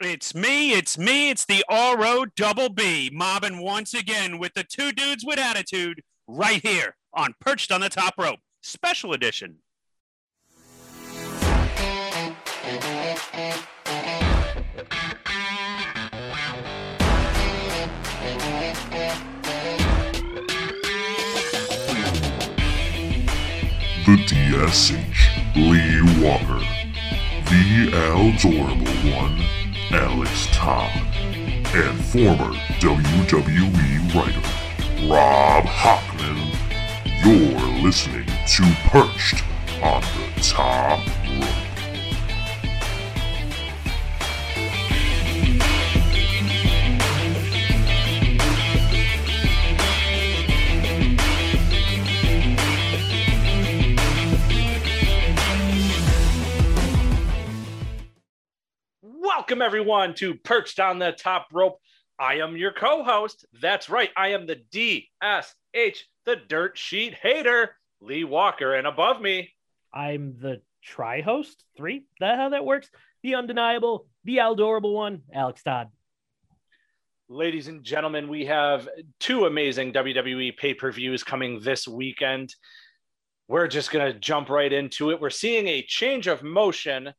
It's me, it's me, it's the RO double B, mobbing once again with the two dudes with attitude right here on Perched on the Top Rope, special edition. The DSH, Lee Walker. The Aldorable One, Alex Todd. And former WWE writer, Rob Hockman. You're listening to Perched on the Top Welcome, everyone, to Perched on the Top Rope. I am your co host. That's right. I am the DSH, the Dirt Sheet Hater, Lee Walker. And above me, I'm the try host. Three. That how that works? The undeniable, the adorable one, Alex Todd. ladies and gentlemen, we have two amazing WWE pay per views coming this weekend. We're just going to jump right into it. We're seeing a change of motion.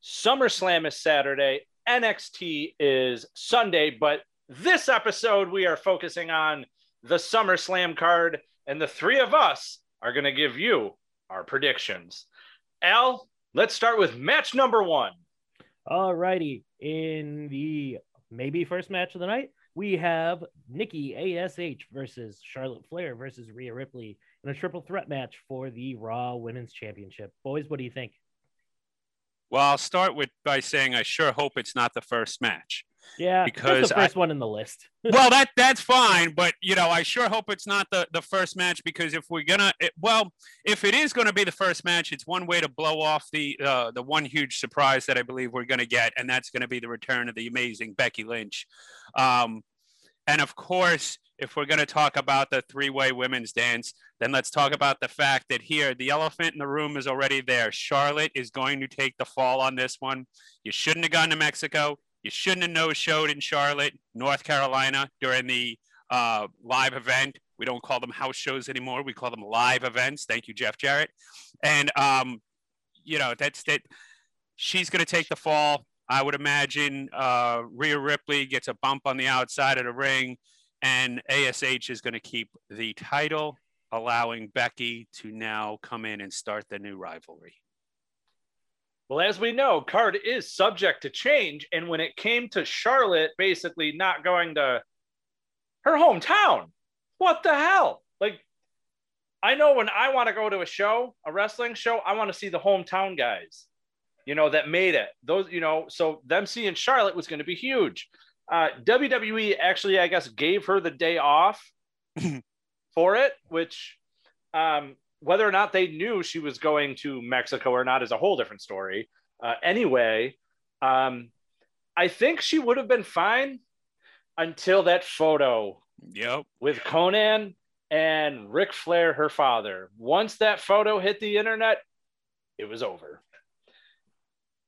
SummerSlam is Saturday, NXT is Sunday, but this episode we are focusing on the SummerSlam card, and the three of us are going to give you our predictions. Al, let's start with match number one. All righty. In the maybe first match of the night, we have Nikki ASH versus Charlotte Flair versus Rhea Ripley in a triple threat match for the Raw Women's Championship. Boys, what do you think? Well, I'll start with by saying I sure hope it's not the first match. Yeah, Because the first one in the list. well, that that's fine, but you know, I sure hope it's not the the first match because if we're gonna, it, well, if it is going to be the first match, it's one way to blow off the uh, the one huge surprise that I believe we're going to get, and that's going to be the return of the amazing Becky Lynch. Um, and of course, if we're going to talk about the three way women's dance, then let's talk about the fact that here the elephant in the room is already there. Charlotte is going to take the fall on this one. You shouldn't have gone to Mexico. You shouldn't have no showed in Charlotte, North Carolina during the uh, live event. We don't call them house shows anymore. We call them live events. Thank you, Jeff Jarrett. And um, you know that's that. She's going to take the fall. I would imagine uh, Rhea Ripley gets a bump on the outside of the ring, and ASH is going to keep the title, allowing Becky to now come in and start the new rivalry. Well, as we know, card is subject to change. And when it came to Charlotte basically not going to her hometown, what the hell? Like, I know when I want to go to a show, a wrestling show, I want to see the hometown guys, you know, that made it. Those, you know, so them seeing Charlotte was going to be huge. Uh, WWE actually, I guess, gave her the day off for it, which um, whether or not they knew she was going to Mexico or not is a whole different story. Uh, anyway, um, I think she would have been fine until that photo Yep. with Konnan and Ric Flair, her father. Once that photo hit the internet, it was over.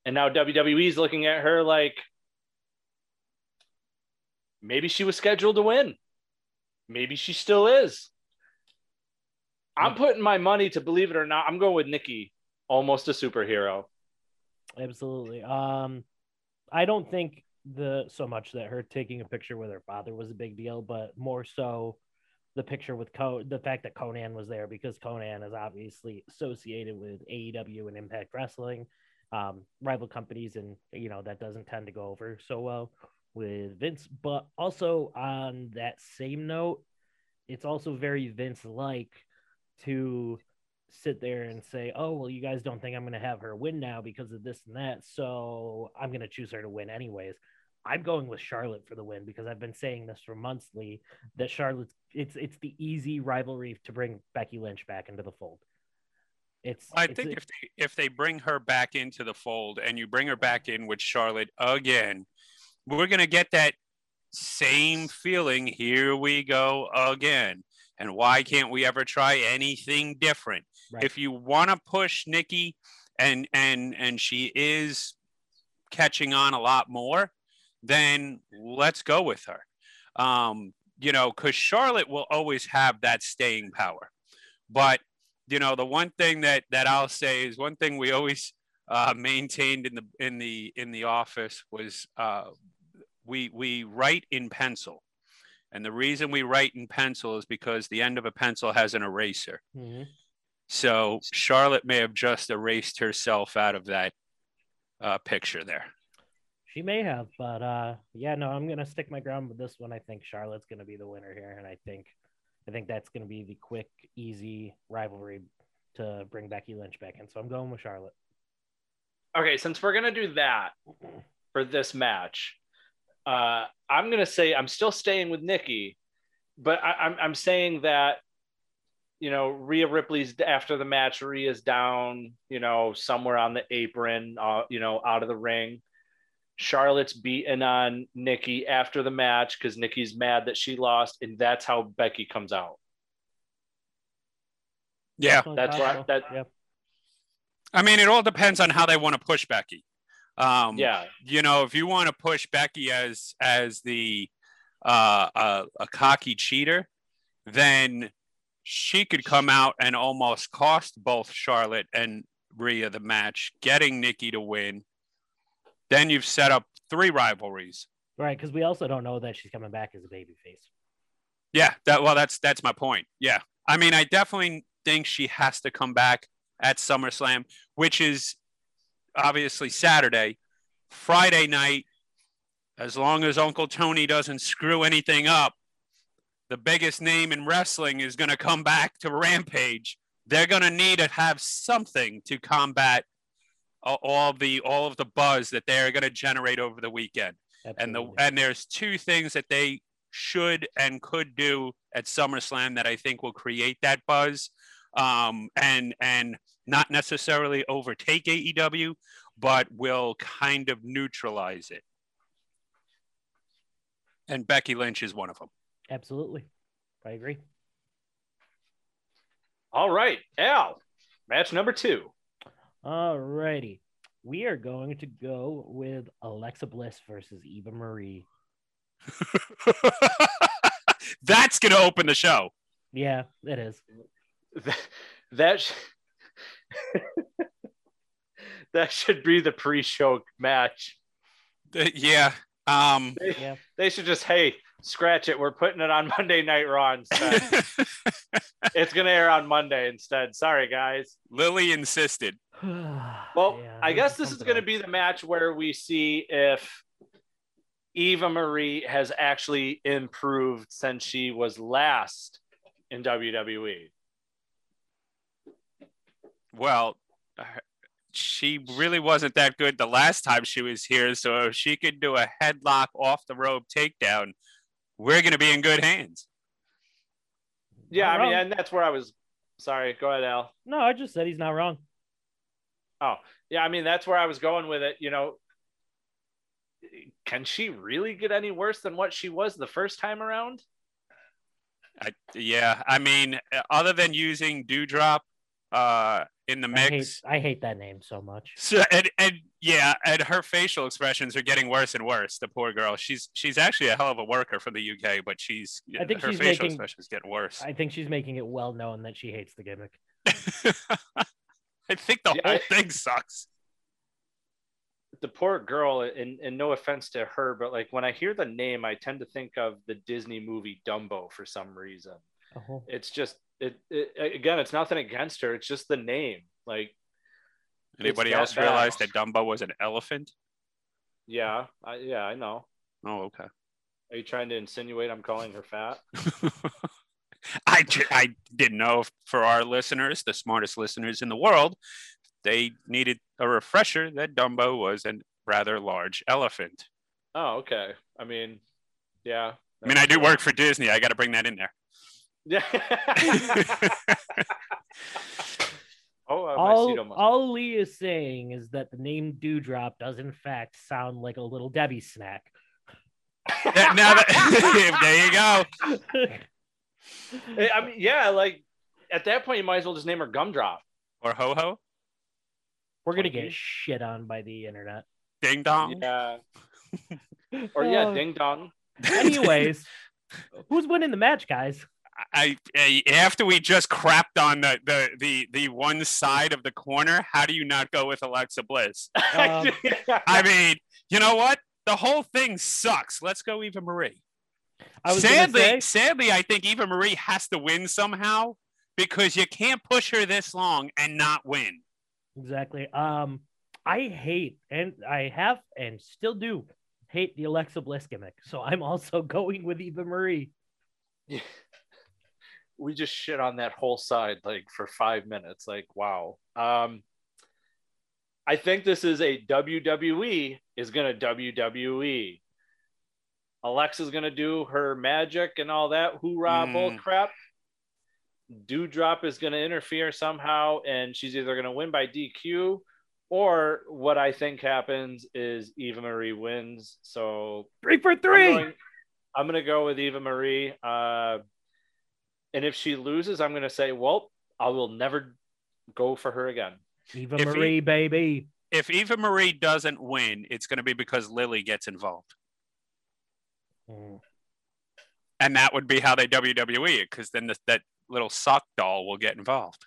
And now WWE's looking at her like maybe she was scheduled to win. Maybe she still is. I'm putting my money to believe it or not. I'm going with Nikki, almost a superhero. Absolutely. Um, I don't think the so much that her taking a picture with her father was a big deal, but more so the picture with Co the fact that Konnan was there because Konnan is obviously associated with AEW and Impact Wrestling, um, rival companies, and you know that doesn't tend to go over so well with Vince. But also on that same note, it's also very Vince like to sit there and say, "Oh, well, you guys don't think I'm going to have her win now because of this and that, so I'm going to choose her to win anyways." I'm going with Charlotte for the win because I've been saying this for months, Lee, that Charlotte's it's it's the easy rivalry to bring Becky Lynch back into the fold. It's I it's- think if they if they bring her back into the fold and you bring her back in with Charlotte again, we're gonna get that same feeling. Here we go again. And why can't we ever try anything different? Right. If you want to push Nikki, and and and she is catching on a lot more, then let's go with her. Um, you know, because Charlotte will always have that staying power. But you know, the one thing that that I'll say is one thing we always uh, maintained in the in the in the office was uh, we we write in pencil, and the reason we write in pencil is because the end of a pencil has an eraser. Mhm. So Charlotte may have just erased herself out of that uh, picture there. She may have, but uh, yeah, no, I'm gonna stick my ground with this one. I think Charlotte's gonna be the winner here, and I think, I think that's gonna be the quick, easy rivalry to bring Becky Lynch back in. So I'm going with Charlotte. Okay, since we're gonna do that for this match, uh, I'm gonna say I'm still staying with Nikki, but I, I'm I'm saying that you know Rhea Ripley's after the match. Rhea's down, you know, somewhere on the apron, uh, you know, out of the ring. Charlotte's beating on Nikki after the match because Nikki's mad that she lost, and that's how Becky comes out. Yeah, That's right. That yeah. I mean, it all depends on how they want to push Becky. Um, yeah, you know, if you want to push Becky as as the uh, a, a cocky cheater, then she could come out and almost cost both Charlotte and Rhea the match, getting Nikki to win. Then you've set up three rivalries. Right, because we also don't know that she's coming back as a babyface. Yeah, that well, that's that's my point. Yeah, I mean, I definitely think she has to come back at SummerSlam, which is obviously Saturday. Friday night, as long as Uncle Tony doesn't screw anything up, the biggest name in wrestling is going to come back to Rampage. They're going to need to have something to combat a- all the all of the buzz that they're going to generate over the weekend. And the and there's two things that they should and could do at SummerSlam that I think will create that buzz, um, and and not necessarily overtake AEW, but will kind of neutralize it. And Becky Lynch is one of them. Absolutely, I agree. all right, Al. Match number two. Alrighty. We are going to go with Alexa Bliss versus Eva Marie. That's going to open the show. Yeah, it is. That, that, sh- that should be the pre-show match. Yeah. Um, They, Yeah. they should just hey scratch it. We're putting it on Monday Night Raw instead. it's gonna air on Monday instead. Sorry guys. Lily insisted. Well, Yeah, I guess this is gonna up. be the match where we see if Eva Marie has actually improved since she was last in. WWE. Well, uh, she really wasn't that good the last time she was here. So if she could do a headlock off the rope takedown, we're going to be in good hands. Yeah, Not I mean, wrong. and that's where I was. Sorry, go ahead, Al. No, I just said he's not wrong. Oh, yeah, I mean, that's where I was going with it. You know, can she really get any worse than what she was the first time around? I, yeah, I mean, uh, other than using Doudrop uh, in the I hate, mix, I hate that name so much. so and, and yeah, and her facial expressions are getting worse and worse. The poor girl. She's she's actually a hell of a worker from the UK, but she's I think her she's facial making- expressions getting worse. I think she's making it well known that she hates the gimmick. I think the Yeah, whole I- thing sucks. The poor girl, and, and no offense to her, but like when I hear the name, I tend to think of the Disney movie Dumbo for some reason. Oh, It's just, it, it again, it's nothing against her. It's just the name. Like, Anybody else bad. realize that Dumbo was an elephant? yeah, I, yeah, I know. Oh, okay. Are you trying to insinuate I'm calling her fat? I, I didn't know if for our listeners, the smartest listeners in the world, they needed a refresher that Dumbo was a rather large elephant. Oh, okay. I mean, yeah. I mean, I do work for Disney. I got to bring that in there. Yeah. oh, uh, all, all Lee is saying is that the name Doudrop does in fact sound like a little Debbie snack. That- now that- there you go. I mean, yeah, like at that point, you might as well just name her Gumdrop. Or ho ho, We're gonna get shit on by the internet. ding dong. Yeah. Or yeah, Oh. ding dong. Anyways, who's winning the match, guys? I, I after we just crapped on the, the the the one side of the corner, how do you not go with Alexa Bliss? Um, I mean, you know what? The whole thing sucks. Let's go Eva Marie. I was sadly, say- sadly, I think Eva Marie has to win somehow because you can't push her this long and not win. Exactly. Um, I hate and I have and still do hate the Alexa Bliss gimmick. So I'm also going with Eva Marie. We just shit on that whole side like for five minutes. Like, wow. Um, I think this is a WWE is gonna WWE. Alexa's gonna do her magic and all that hoorah bull Mm. crap. Doudrop is gonna interfere somehow, and she's either gonna win by DQ, or what I think happens is Eva Marie wins. So Three for three. going, I'm gonna go with Eva Marie. Uh, and if she loses, I'm gonna say, well, I will never go for her again. Eva If Marie, he- baby. If Eva Marie doesn't win, it's going to be because Lily gets involved. Mm. And that would be how they WWE it because then the, that little sock doll will get involved.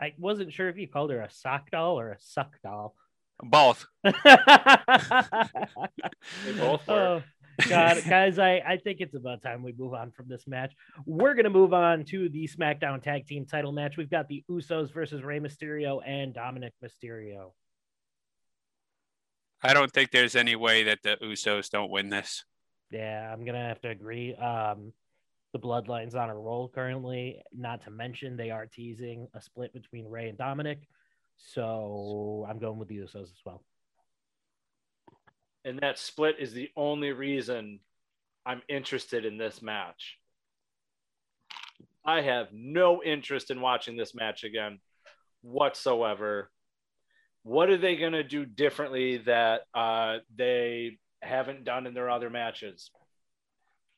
I wasn't sure if you called her a sock doll or a suck doll. Both. They both were. Oh, God, guys, I, I think it's about time we move on from this match. We're going to move on to the SmackDown Tag Team title match. We've got the Usos versus Rey Mysterio and Dominic Mysterio. I don't think there's any way that the Usos don't win this. Yeah, I'm going to have to agree. Um, the Bloodline's on a roll currently, not to mention they are teasing a split between Rey and Dominic. So I'm going with the Usos as well. And that split is the only reason I'm interested in this match. I have no interest in watching this match again whatsoever. What are they going to do differently that uh, they haven't done in their other matches?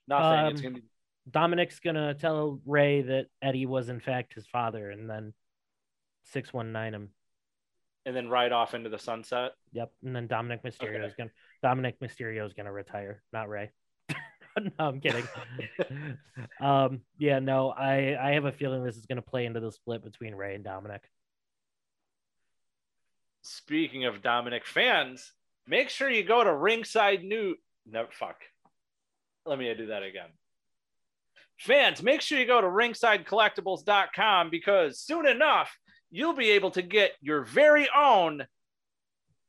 Nothing. it's Um, going to be Dominic's gonna tell Rey that Eddie was in fact his father, and then six one nine him. and then right off into the sunset. Yep, and then Dominic Mysterio is gonna Dominic Mysterio is gonna retire, not Rey. no, I'm kidding. um, yeah, no, I I have a feeling this is gonna play into the split between Rey and Dominic. Speaking of Dominic fans, make sure you go to Ringside New. No, fuck. Let me do that again. Fans, make sure you go to ringsidecollectibles.com because soon enough, you'll be able to get your very own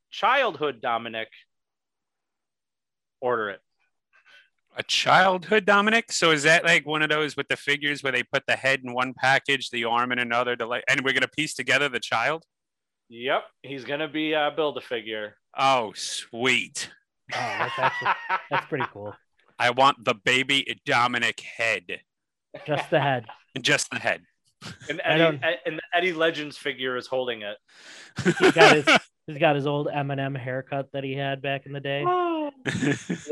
childhood Dominic. Order it. A childhood Dominic. So is that like one of those with the figures where they put the head in one package, the arm in another, the leg, and we're gonna piece together the child? Yep, he's gonna be uh, build a figure. Oh, sweet. Oh, that's actually that's pretty cool. I want the baby Dominic head, Just the head. just the head. and Eddie, and the Eddie Legends figure is holding it. He got his he's got his old Eminem haircut that he had back in the day.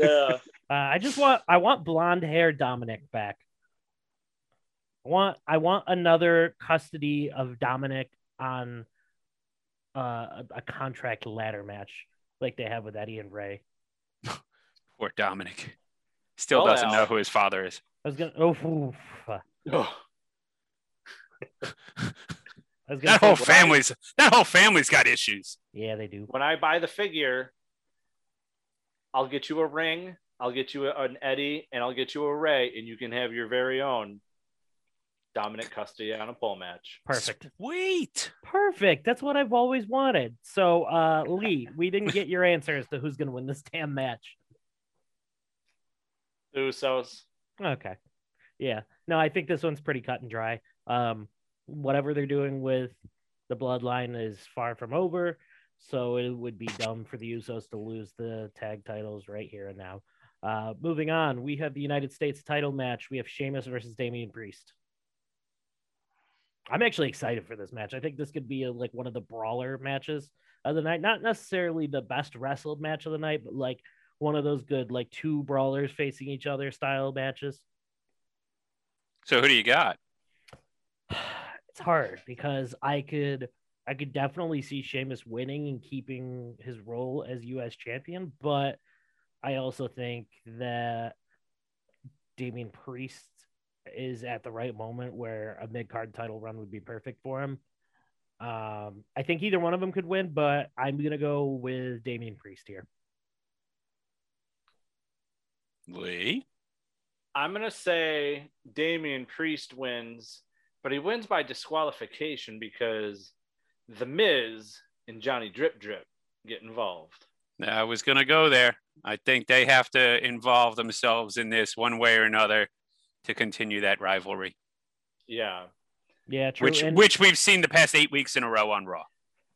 Uh, yeah. I just want I want blonde hair Dominic back. I want I want another custody of Dominic on uh, a, a contract ladder match like they have with Eddie and Rey. Poor Dominic. Still Well, doesn't Al. know who his father is. I was gonna oh oof. I Oh, was gonna That whole say, family's that whole family's got issues. yeah they do. when I buy the figure, I'll get you a ring, I'll get you a- an Eddie, and I'll get you a Rey, and you can have your very own Dominic custody on a pole match. Perfect. Sweet. Perfect. That's what I've always wanted. So uh Lee, we didn't get your answer as to who's gonna win this damn match. Usos. Okay. Yeah. No, I think this one's pretty cut and dry. Um, whatever they're doing with the bloodline is far from over. So it would be dumb for the Usos to lose the tag titles right here and now. Uh, moving on, we have the United States title match. We have Sheamus versus Damian Priest. I'm actually excited for this match. I think this could be a, like one of the brawler matches of the night. Not necessarily the best wrestled match of the night, but like one of those good like two brawlers facing each other style matches. So who do you got? it's hard because I could I could definitely see Sheamus winning and keeping his role as US champion, but I also think that Damian Priest is at the right moment where a mid card title run would be perfect for him. Um, I think either one of them could win, but I'm gonna go with Damian Priest here. Lee. I'm gonna say Damian Priest wins, but he wins by disqualification because the Miz and Johnny Drip Drip get involved. I was going to go there. I think they have to involve themselves in this one way or another to continue that rivalry, Yeah. Yeah, true. which and- which we've seen the past eight weeks in a row on Raw.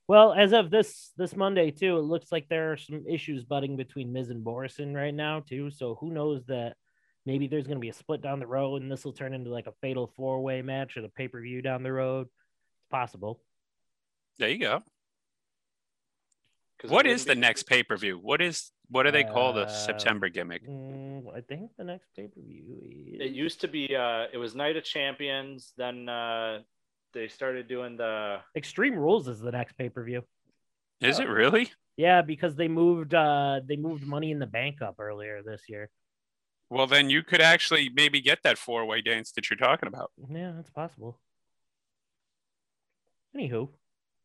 Well, as of this this Monday too, it looks like there are some issues budding between Miz and Morrison right now too. So who knows that maybe there's going to be a split down the road, and this will turn into like a fatal four way match at a pay per view down the road. It's possible. There you go. What is it is the next pay per view? What is what do they call the Uh, September gimmick? Mm, I think the next pay per view is It used to be. Uh, it was Night of Champions. Then uh, they started doing the. Extreme Rules is the next pay per view. Is it really? Yeah, because they moved uh they moved Money in the Bank up earlier this year. Well, then you could actually maybe get that four way dance that you're talking about. Yeah, that's possible. Anywho,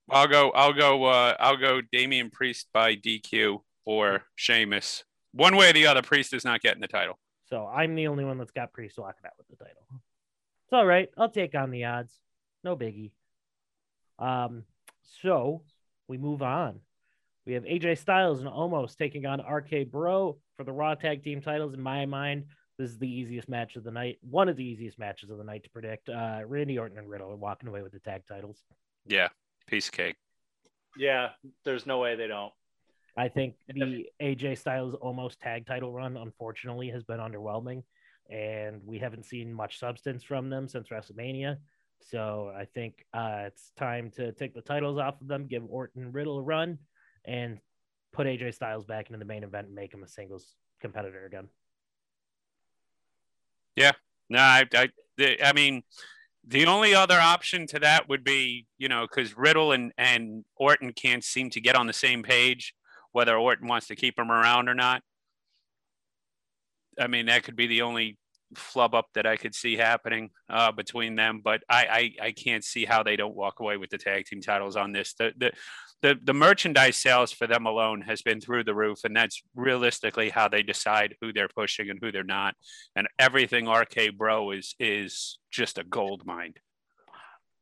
I'll go. I'll go. Uh, I'll go. Damian Priest by DQ or Sheamus. One way or the other, Priest is not getting the title. So I'm the only one that's got Priest walking out with the title. It's all right. I'll take on the odds. No biggie. Um, so we move on. We have AJ Styles and Omos taking on RK Bro for the Raw Tag Team titles. In my mind, this is the easiest match of the night. One of the easiest matches of the night to predict. Uh, Randy Orton and Riddle are walking away with the tag titles. Yeah, piece of cake. Yeah, there's no way they don't. I think the AJ Styles Omos tag title run, unfortunately, has been underwhelming, and we haven't seen much substance from them since WrestleMania. So I think uh, it's time to take the titles off of them, give Orton Riddle a run, and put AJ Styles back into the main event and make him a singles competitor again. Yeah, no, I, I, I mean, the only other option to that would be, you know, because Riddle and, and Orton can't seem to get on the same page, whether Orton wants to keep him around or not. I mean, that could be the only flub up that I could see happening uh, between them. But I, I, I can't see how they don't walk away with the tag team titles on this. The, the, the, the merchandise sales for them alone has been through the roof, and that's realistically how they decide who they're pushing and who they're not and everything RK Bro is is just a gold mine.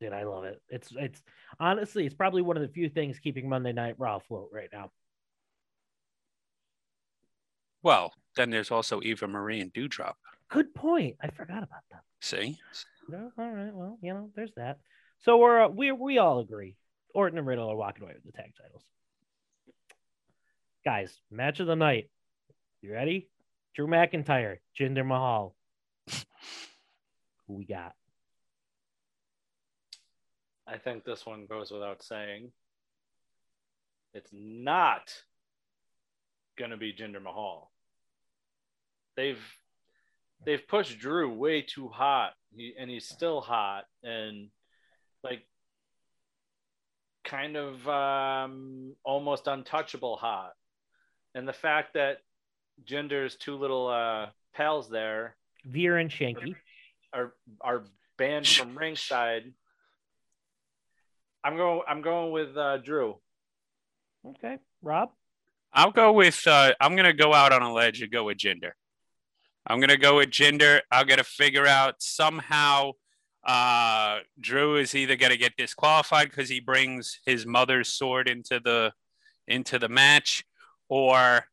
Dude, I love it. It's it's honestly, it's probably one of the few things keeping Monday Night Raw afloat right now. Well, then there's also Eva Marie and Doudrop. Good point. I forgot about that. See, No, all right. Well, you know, there's that. So we're uh, we we all agree. Orton and Riddle are walking away with the tag titles. Guys, match of the night. You ready? Drew McIntyre, Jinder Mahal. Who we got? I think this one goes without saying. It's not gonna be Jinder Mahal. They've they've pushed Drew way too hot, he, and he's still hot, and like kind of um, almost untouchable hot. And the fact that Jinder's two little uh, pals there Veer and Shanky. are are banned from ringside. I'm going. I'm going with uh, Drew. Okay, Rob. I'll go with. Uh, I'm gonna go out on a ledge and go with Jinder. I'm gonna go with Jinder. I'm gonna figure out somehow. Uh, Drew is either gonna get disqualified because he brings his mother's sword into the into the match, or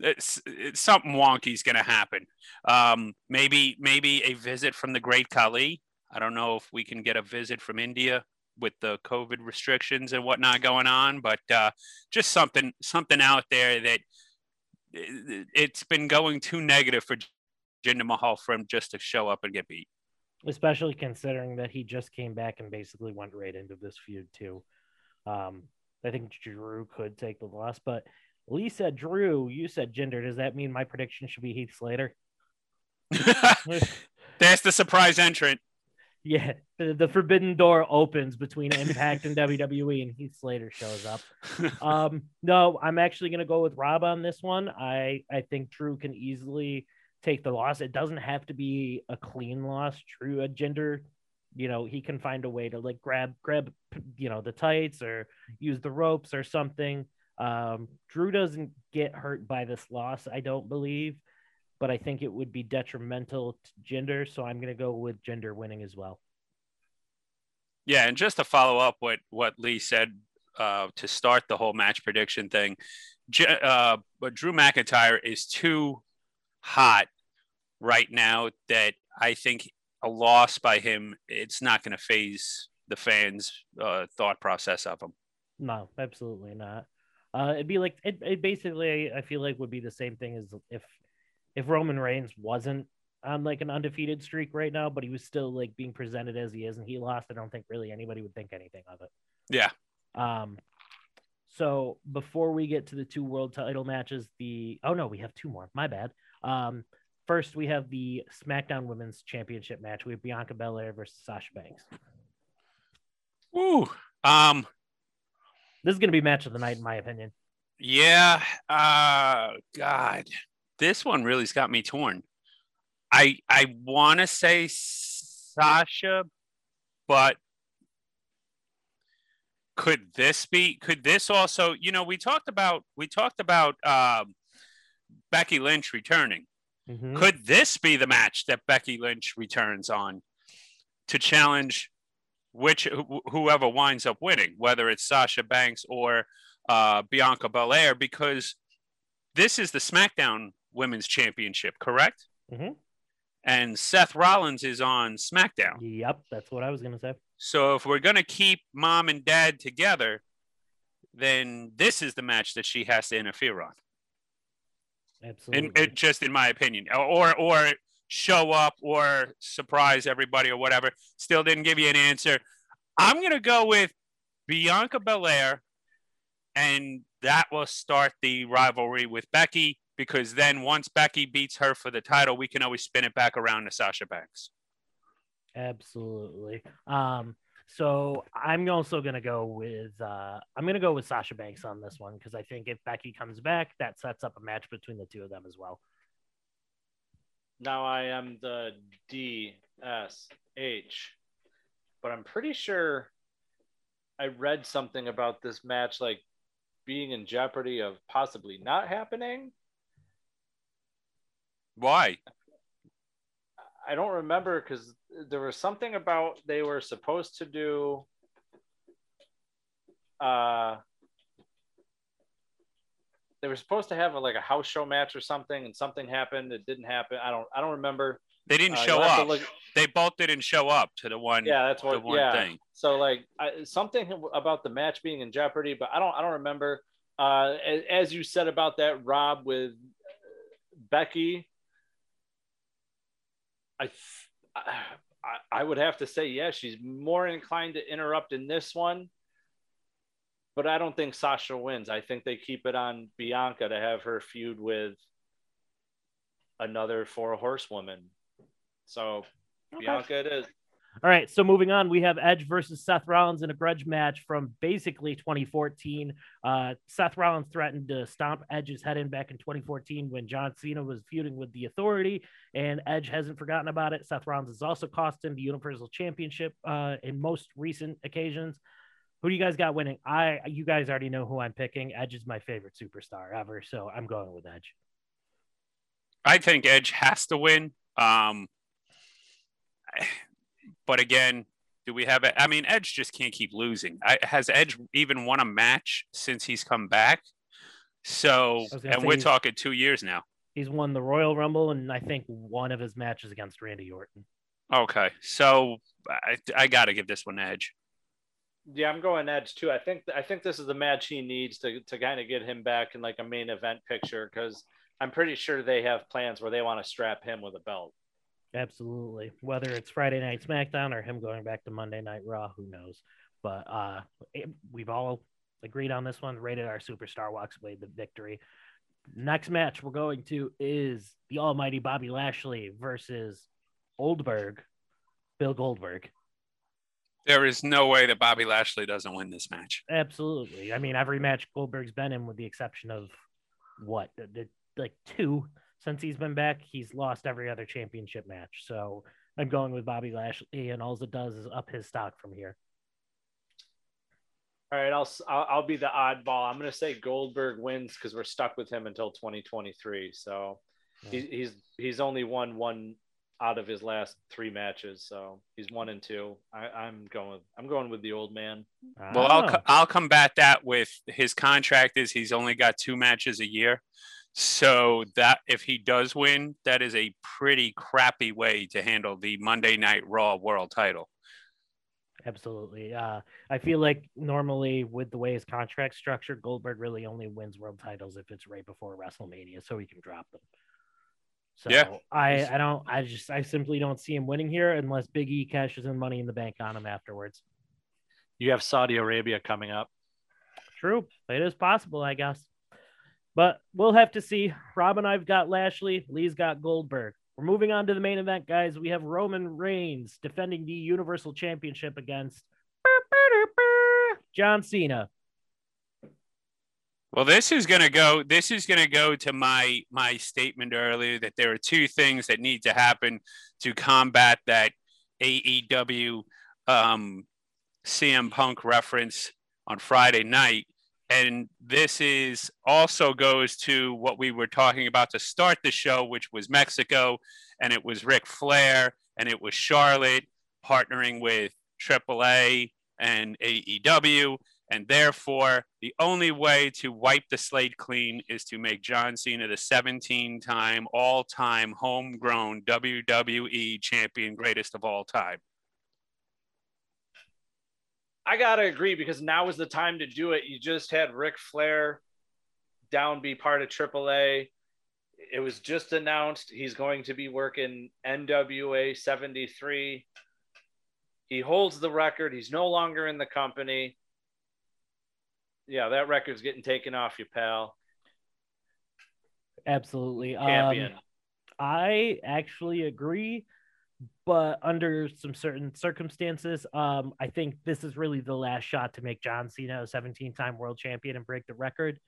it's, it's something wonky's gonna happen. Um, maybe maybe a visit from the great Khali. I don't know if we can get a visit from India with the COVID restrictions and whatnot going on, but uh, just something something out there that it's been going too negative for Jinder Mahal for him just to show up and get beat. especially considering that he just came back and basically went right into this feud too. Um, I think Drew could take the loss, but Lee said Drew. You said Jinder. Does that mean my prediction should be Heath Slater? That's the surprise entrant. Yeah, the, the forbidden door opens between Impact and WWE, and Heath Slater shows up. Um, no, I'm actually gonna go with Rob on this one. I I think Drew can easily take the loss. It doesn't have to be a clean loss. Drew a Jinder. you know, he can find a way to like grab grab you know the tights or use the ropes or something. Um, Drew doesn't get hurt by this loss, I don't believe, but I think it would be detrimental to Jinder. So I'm going to go with Jinder winning as well. Yeah, and just to follow up what what Lee said uh, to start the whole match prediction thing, uh, but Drew McIntyre is too hot right now that I think a loss by him it's not going to faze the fans' uh, thought process of him. No, absolutely not. Uh, it'd be like it, it basically I feel like would be the same thing as if if Roman Reigns wasn't on like an undefeated streak right now, but he was still like being presented as he is and he lost. I don't think really anybody would think anything of it. Yeah. Um so before we get to the two world title matches, the oh no, we have two more. My bad. Um first we have the SmackDown Women's Championship match. We have Bianca Belair versus Sasha Banks. Ooh. Um this is going to be match of the night, in my opinion. Yeah. Uh, God, this one really's got me torn. I I want to say Sasha, but could this be? Could this also? You know, we talked about we talked about um, Becky Lynch returning. Mm-hmm. Could this be the match that Becky Lynch returns on to challenge which whoever winds up winning, whether it's Sasha Banks or uh, Bianca Belair, because this is the SmackDown Women's Championship, correct? Mm-hmm. And Seth Rollins is on SmackDown. Yep, that's what I was going to say. So if we're going to keep mom and dad together, then this is the match that she has to interfere on. Absolutely. And just in my opinion, or or show up or surprise everybody or whatever. Still didn't give you an answer. I'm going to go with Bianca Belair, and that will start the rivalry with Becky because then once Becky beats her for the title, we can always spin it back around to Sasha Banks. Absolutely. Um, so I'm also gonna go with uh, I'm gonna go with Sasha Banks on this one because I think if Becky comes back, that sets up a match between the two of them as well. Now I am the DSH, but I'm pretty sure I read something about this match like being in jeopardy of possibly not happening. Why? I don't remember because there was something about they were supposed to do uh they were supposed to have a, like a house show match or something, and something happened. It didn't happen. I don't. I don't remember. They didn't uh, show up. Look... They both didn't show up to the one. Yeah, that's what. yeah. Thing. So like I, something about the match being in jeopardy, but I don't. I don't remember. Uh, as, as you said about that, Rob with Becky. I, I I would have to say. Yeah, she's more inclined to interrupt in this one but I don't think Sasha wins. I think they keep it on Bianca to have her feud with another four horsewoman. So okay. Bianca it is. All right, so moving on, we have Edge versus Seth Rollins in a grudge match from basically 2014. Uh, Seth Rollins threatened to stomp Edge's head in back in 2014 when John Cena was feuding with the Authority, and Edge hasn't forgotten about it. Seth Rollins has also cost him the Universal Championship uh, in most recent occasions. Who do you guys got winning? I you guys already know who I'm picking. Edge is my favorite superstar ever, so I'm going with Edge. I think Edge has to win. Um, but again, do we have it? I mean, Edge just can't keep losing. I, has Edge even won a match since he's come back? So, and we're talking two years now. He's won the Royal Rumble and I think one of his matches against Randy Orton. Okay, so I, I got to give this one Edge. Yeah, I'm going Edge too. I think I think this is the match he needs to to kind of get him back in like a main event picture because I'm pretty sure they have plans where they want to strap him with a belt. Absolutely. Whether it's Friday Night SmackDown or him going back to Monday Night Raw, who knows? But uh, we've all agreed on this one. Rated R superstar walks away the victory. Next match we're going to is the Almighty Bobby Lashley versus Oldberg Bill Goldberg. There is no way that Bobby Lashley doesn't win this match. Absolutely. I mean, every match Goldberg's been in, with the exception of what, the, the, like two since he's been back, he's lost every other championship match. So I'm going with Bobby Lashley, and all it does is up his stock from here. All right, I'll I'll, I'll be the oddball. I'm going to say Goldberg wins because we're stuck with him until 2023. So yeah. he's he's he's only won one out of his last three matches, so he's one and two. I, am going I'm going with the old man. Well, I'll oh. I'll combat that with his contract is he's only got two matches a year. So that if he does win, that is a pretty crappy way to handle the Monday Night Raw World Title. Absolutely. Uh, I feel like normally with the way his contract structured, Goldberg really only wins world titles if it's right before WrestleMania, so he can drop them. So yeah. I, I don't I just I simply don't see him winning here unless Big E cashes in money in the bank on him afterwards. You have Saudi Arabia coming up. True. It is possible, I guess. But we'll have to see. Rob and I've got Lashley, Lee's got Goldberg. We're moving on to the main event, guys. We have Roman Reigns defending the Universal Championship against John Cena. Well, this is going to go. This is going to go to my my statement earlier that there are two things that need to happen to combat that AEW um, CM Punk reference on Friday night. And this is also goes to what we were talking about to start the show, which was Mexico, and it was Ric Flair, and it was Charlotte partnering with AAA and AEW. And therefore, the only way to wipe the slate clean is to make John Cena the 17 time, all time, homegrown WWE champion, greatest of all time. I gotta agree because now is the time to do it. You just had Ric Flair down be part of AAA. It was just announced he's going to be working NWA 73. He holds the record. He's no longer in the company. Yeah, that record's getting taken off you, pal. Absolutely. Champion. Um, I actually agree but under some certain circumstances, um, I think this is really the last shot to make John Cena a 17 time world champion and break the record.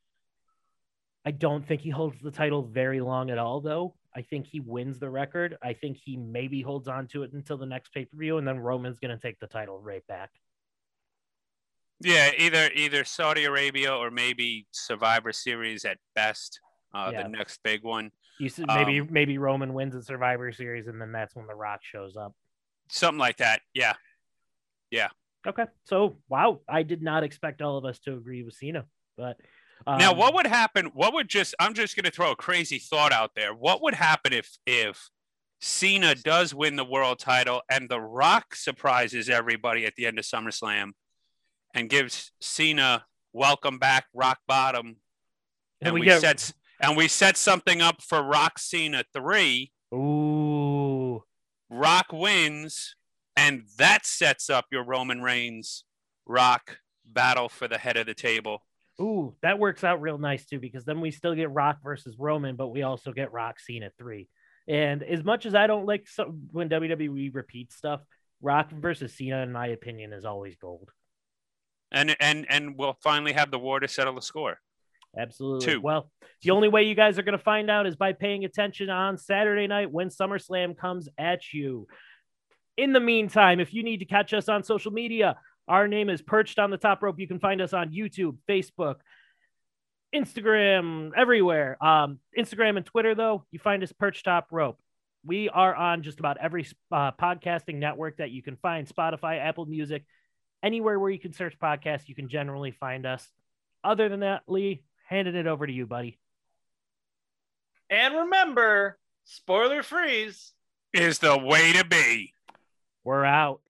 I don't think he holds the title very long at all, though. I think he wins the record. I think he maybe holds on to it until the next pay per view, and then Roman's going to take the title right back. Yeah, either either Saudi Arabia or maybe Survivor Series at best. Uh, yeah. The next big one. You said maybe um, maybe Roman wins the Survivor Series, and then that's when The Rock shows up. Something like that. Yeah. Yeah. Okay. So wow, I did not expect all of us to agree with Cena, but um, now what would happen? What would just? I'm just going to throw a crazy thought out there. What would happen if if Cena does win the world title and The Rock surprises everybody at the end of SummerSlam and gives Cena welcome back rock bottom and, and we, we get, set and we set something up for Rock Cena three. Ooh. Rock wins, and that sets up your Roman Reigns Rock battle for the head of the table. Ooh, that works out real nice too, because then we still get Rock versus Roman, but we also get Rock Cena three. And as much as I don't like some, when WWE repeats stuff, Rock versus Cena, in my opinion, is always gold. And and and we'll finally have the war to settle the score. Absolutely. Two. Well, the only way you guys are going to find out is by paying attention on Saturday night when SummerSlam comes at you. In the meantime, if you need to catch us on social media, our name is Perched on the Top Rope. You can find us on YouTube, Facebook, Instagram, everywhere. Um, Instagram and Twitter, though, you find us Perched Top Rope. We are on just about every uh, podcasting network that you can find Spotify, Apple Music, anywhere where you can search podcasts, you can generally find us. Other than that, Lee, handing it over to you, buddy. And remember, spoiler freeze is the way to be. We're out.